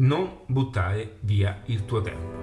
Non buttare via il tuo tempo.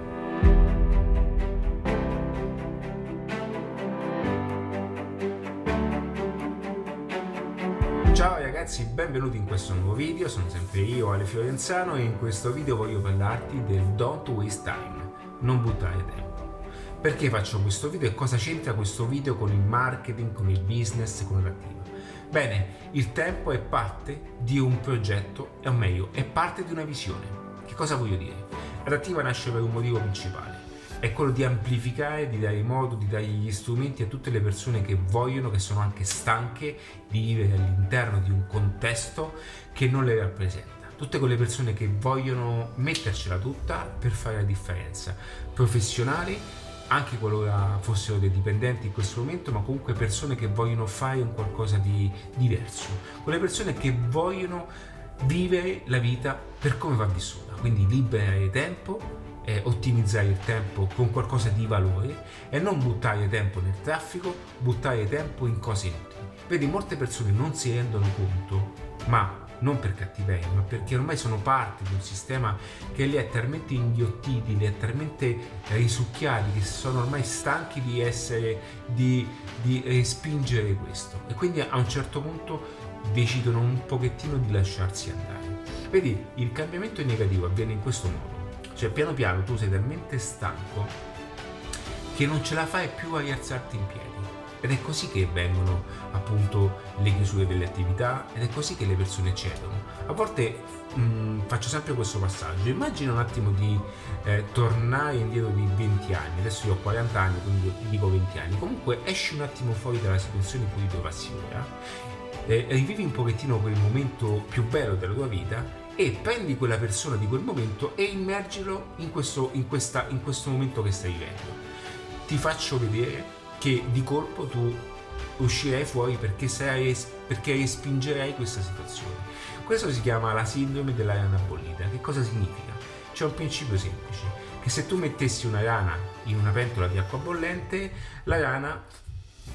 Ciao ragazzi, benvenuti in questo nuovo video, sono sempre io Ale Fiorenzano e in questo video voglio parlarti del don't waste time, non buttare tempo. Perché faccio questo video e cosa c'entra questo video con il marketing, con il business, con l'attivo? Bene, il tempo è parte di un progetto, o meglio, è parte di una visione. Cosa voglio dire? L'adattiva nasce per un motivo principale, è quello di amplificare, di dare modo, di dare gli strumenti a tutte le persone che vogliono, che sono anche stanche di vivere all'interno di un contesto che non le rappresenta. Tutte quelle persone che vogliono mettercela tutta per fare la differenza, professionali, anche qualora fossero dei dipendenti in questo momento, ma comunque persone che vogliono fare un qualcosa di diverso, quelle persone che vogliono vivere la vita per come va vissuta, quindi liberare tempo, eh, ottimizzare il tempo con qualcosa di valore e non buttare tempo nel traffico, buttare tempo in cose inutili. Vedi, molte persone non si rendono conto, ma non per cattiveria, ma perché ormai sono parte di un sistema che li ha talmente inghiottiti, li ha talmente risucchiati, che sono ormai stanchi di essere, di, di respingere questo. E quindi a un certo punto decidono un pochettino di lasciarsi andare. Vedi, il cambiamento negativo avviene in questo modo. Cioè, piano piano tu sei talmente stanco che non ce la fai più a rialzarti in piedi. Ed è così che vengono appunto le chiusure delle attività ed è così che le persone cedono. A volte mh, mm, faccio sempre questo passaggio. Immagina un attimo di eh, tornare indietro di 20 anni. Adesso io ho 40 anni, quindi dico 20 anni. Comunque esci un attimo fuori dalla situazione in cui ti trovassi ora eh, rivivi un pochettino quel momento più bello della tua vita e prendi quella persona di quel momento e immergilo in questo, in questa, in questo momento che stai vivendo. Ti faccio vedere che di colpo tu uscirai fuori perché, sarai, perché respingerai questa situazione. Questo si chiama la sindrome della rana bollita. Che cosa significa? C'è un principio semplice, che se tu mettessi una rana in una pentola di acqua bollente, la rana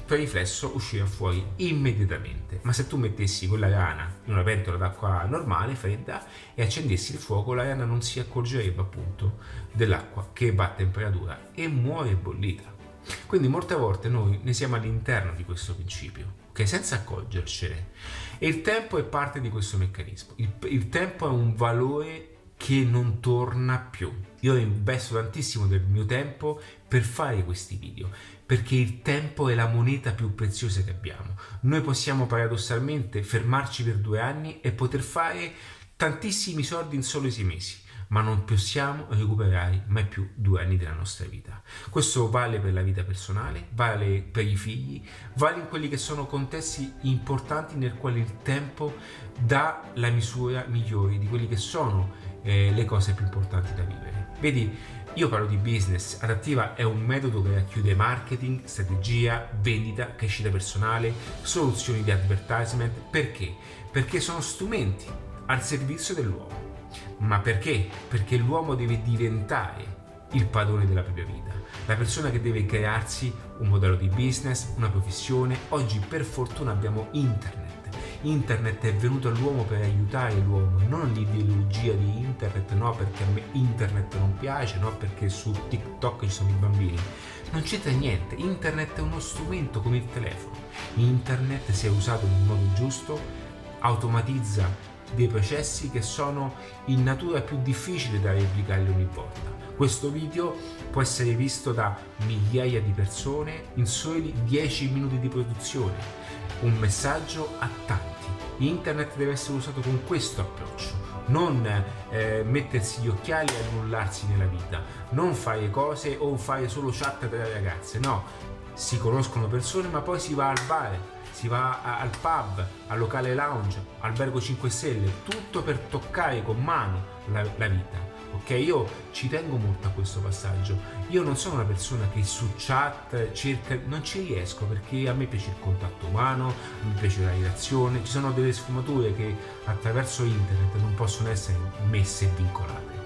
per riflesso uscirà fuori immediatamente. Ma se tu mettessi quella rana in una pentola d'acqua normale, fredda, e accendessi il fuoco, la rana non si accorgerebbe appunto dell'acqua che va a temperatura e muore bollita. Quindi molte volte noi ne siamo all'interno di questo principio, che senza accorgercene. E il tempo è parte di questo meccanismo. Il, il tempo è un valore che non torna più. Io investo tantissimo del mio tempo per fare questi video, perché il tempo è la moneta più preziosa che abbiamo. Noi possiamo paradossalmente fermarci per due anni e poter fare tantissimi soldi in solo sei mesi ma non possiamo recuperare mai più due anni della nostra vita. Questo vale per la vita personale, vale per i figli, vale in quelli che sono contesti importanti nel quale il tempo dà la misura migliore di quelli che sono eh, le cose più importanti da vivere. Vedi, io parlo di business, adattiva è un metodo che racchiude marketing, strategia, vendita, crescita personale, soluzioni di advertisement. Perché? Perché sono strumenti al servizio dell'uomo. Ma perché? Perché l'uomo deve diventare il padrone della propria vita, la persona che deve crearsi un modello di business, una professione. Oggi per fortuna abbiamo internet internet è venuto all'uomo per aiutare l'uomo, non l'ideologia di internet, no perché a me internet non piace, no perché su TikTok ci sono i bambini. Non c'entra niente, internet è uno strumento come il telefono. Internet, se usato nel modo giusto, automatizza dei processi che sono in natura più difficile da replicare ogni volta. Questo video può essere visto da migliaia di persone in soli 10 minuti di produzione un messaggio a tanti. Internet deve essere usato con questo approccio, non eh, mettersi gli occhiali e annullarsi nella vita, non fare cose o fare solo chat tra le ragazze, no, si conoscono persone ma poi si va al bar, si va al pub, al locale lounge, albergo 5 stelle, tutto per toccare con mano la, la vita ok? Io ci tengo molto a questo passaggio. Io non sono una persona che su chat cerca, non ci riesco perché a me piace il contatto umano, a me piace la relazione, ci sono delle sfumature che attraverso internet non possono essere messe e vincolate.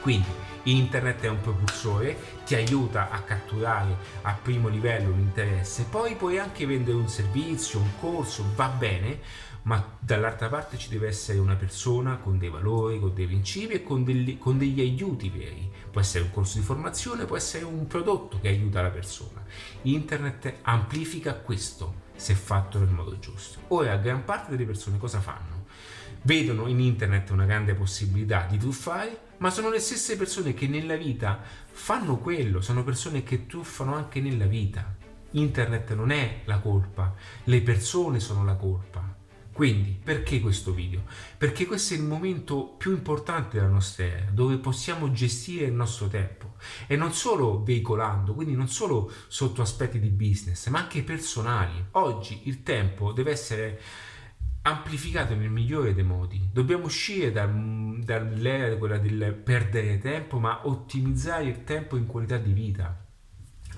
Quindi internet è un propulsore, ti aiuta a catturare a primo livello un interesse, poi puoi anche vendere un servizio, un corso, va bene, ma dall'altra parte ci deve essere una persona con dei valori, con dei principi e con degli, con degli aiuti veri. Può essere un corso di formazione, può essere un prodotto che aiuta la persona. Internet amplifica questo se fatto nel modo giusto. Ora, gran parte delle persone cosa fanno? Vedono in internet una grande possibilità di truffare, ma sono le stesse persone che nella vita fanno quello, sono persone che truffano anche nella vita. Internet non è la colpa, le persone sono la colpa. Quindi, perché questo video? Perché questo è il momento più importante della nostra era, dove possiamo gestire il nostro tempo e non solo veicolando, quindi non solo sotto aspetti di business, ma anche personali. Oggi il tempo deve essere amplificato nel migliore dei modi. Dobbiamo uscire da, dall'era quella del perdere tempo, ma ottimizzare il tempo in qualità di vita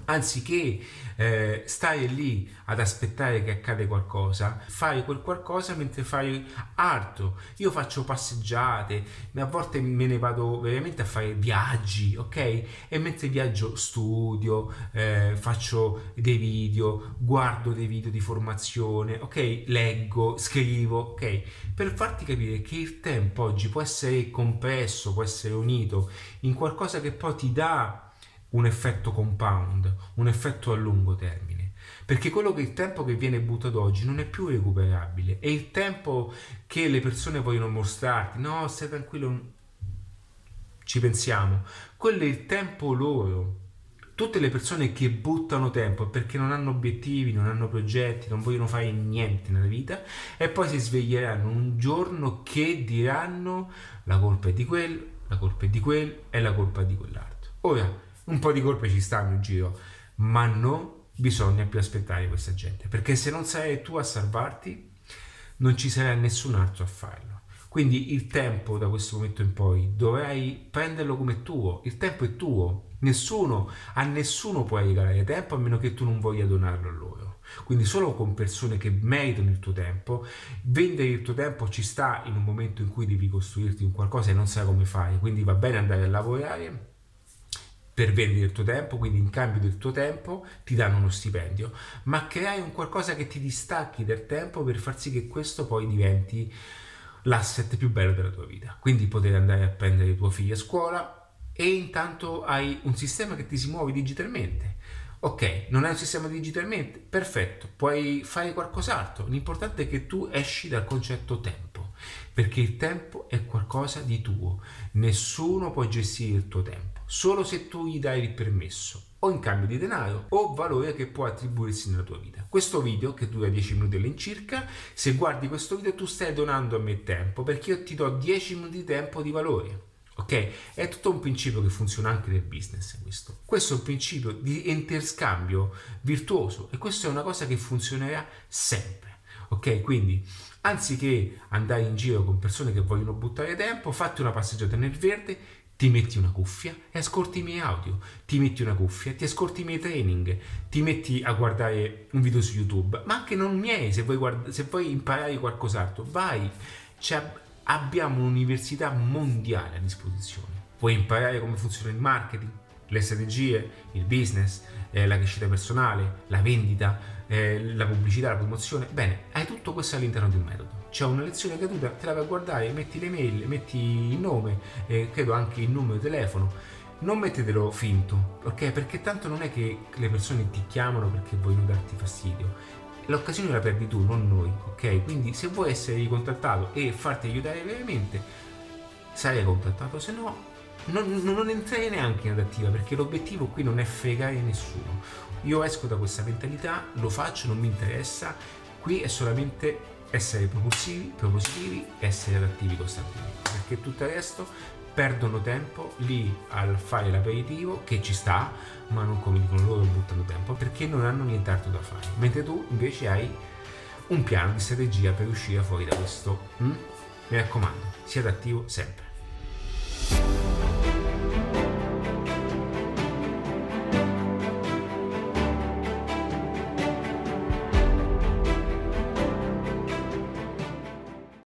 anziché eh, stare lì ad aspettare che accade qualcosa, fai quel qualcosa mentre fai altro. Io faccio passeggiate, a volte me ne vado veramente a fare viaggi, ok? E mentre viaggio studio, eh, faccio dei video, guardo dei video di formazione, ok? Leggo, scrivo, ok? Per farti capire che il tempo oggi può essere compresso, può essere unito in qualcosa che poi ti dà un effetto compound, un effetto a lungo termine. Perché quello che il tempo che viene buttato oggi non è più recuperabile. E il tempo che le persone vogliono mostrarti, no, stai tranquillo, ci pensiamo. Quello è il tempo loro. Tutte le persone che buttano tempo perché non hanno obiettivi, non hanno progetti, non vogliono fare niente nella vita e poi si sveglieranno un giorno che diranno la colpa è di quello, la colpa è di quello e la colpa è di quell'altro. Ora, un po' di colpe ci stanno in giro, ma non bisogna più aspettare questa gente, perché se non sarai tu a salvarti, non ci sarà nessun altro a farlo. Quindi il tempo da questo momento in poi dovrai prenderlo come tuo, il tempo è tuo, nessuno, a nessuno puoi regalare tempo a meno che tu non voglia donarlo a loro. Quindi solo con persone che meritano il tuo tempo, vendere il tuo tempo ci sta in un momento in cui devi costruirti un qualcosa e non sai come fare, quindi va bene andare a lavorare per vendere il tuo tempo, quindi in cambio del tuo tempo ti danno uno stipendio, ma creai un qualcosa che ti distacchi del tempo per far sì che questo poi diventi l'asset più bello della tua vita. Quindi poter andare a prendere i tuoi figli a scuola e intanto hai un sistema che ti si muove digitalmente. Ok, non hai un sistema digitalmente? Perfetto, puoi fare qualcos'altro. L'importante è che tu esci dal concetto tempo, perché il tempo è qualcosa di tuo. Nessuno può gestire il tuo tempo solo se tu gli dai il permesso o in cambio di denaro o valore che può attribuirsi nella tua vita. Questo video che dura 10 minuti all'incirca, se guardi questo video tu stai donando a me tempo perché io ti do 10 minuti di tempo di valore. Ok? È tutto un principio che funziona anche nel business questo. Questo è un principio di interscambio virtuoso e questa è una cosa che funzionerà sempre. Ok? Quindi anziché andare in giro con persone che vogliono buttare tempo, fatti una passeggiata nel verde, ti metti una cuffia e ascolti i miei audio, ti metti una cuffia e ti ascolti i miei training, ti metti a guardare un video su YouTube, ma anche non miei, se vuoi, guarda- se vuoi imparare qualcos'altro, vai, C'è, abbiamo un'università mondiale a disposizione. Vuoi imparare come funziona il marketing, le strategie, il business, eh, la crescita personale, la vendita, eh, la pubblicità, la promozione. Bene, hai tutto questo all'interno di un metodo. C'è una lezione caduta, te la vai a guardare, metti le mail, metti il nome, eh, credo anche il numero di telefono. Non mettetelo finto, ok? Perché tanto non è che le persone ti chiamano perché vogliono darti fastidio. L'occasione la perdi tu, non noi, ok? Quindi se vuoi essere ricontattato e farti aiutare veramente, sarai contattato, se no non, non entrerei neanche in adattiva perché l'obiettivo qui non è fregare nessuno. Io esco da questa mentalità, lo faccio, non mi interessa, qui è solamente essere propulsivi, propositivi, essere adattivi costantemente, perché tutto il resto perdono tempo lì al fare l'aperitivo che ci sta, ma non come dicono loro buttano tempo perché non hanno nient'altro da fare, mentre tu invece hai un piano di strategia per uscire fuori da questo. Mm? Mi raccomando, sia adattivo sempre.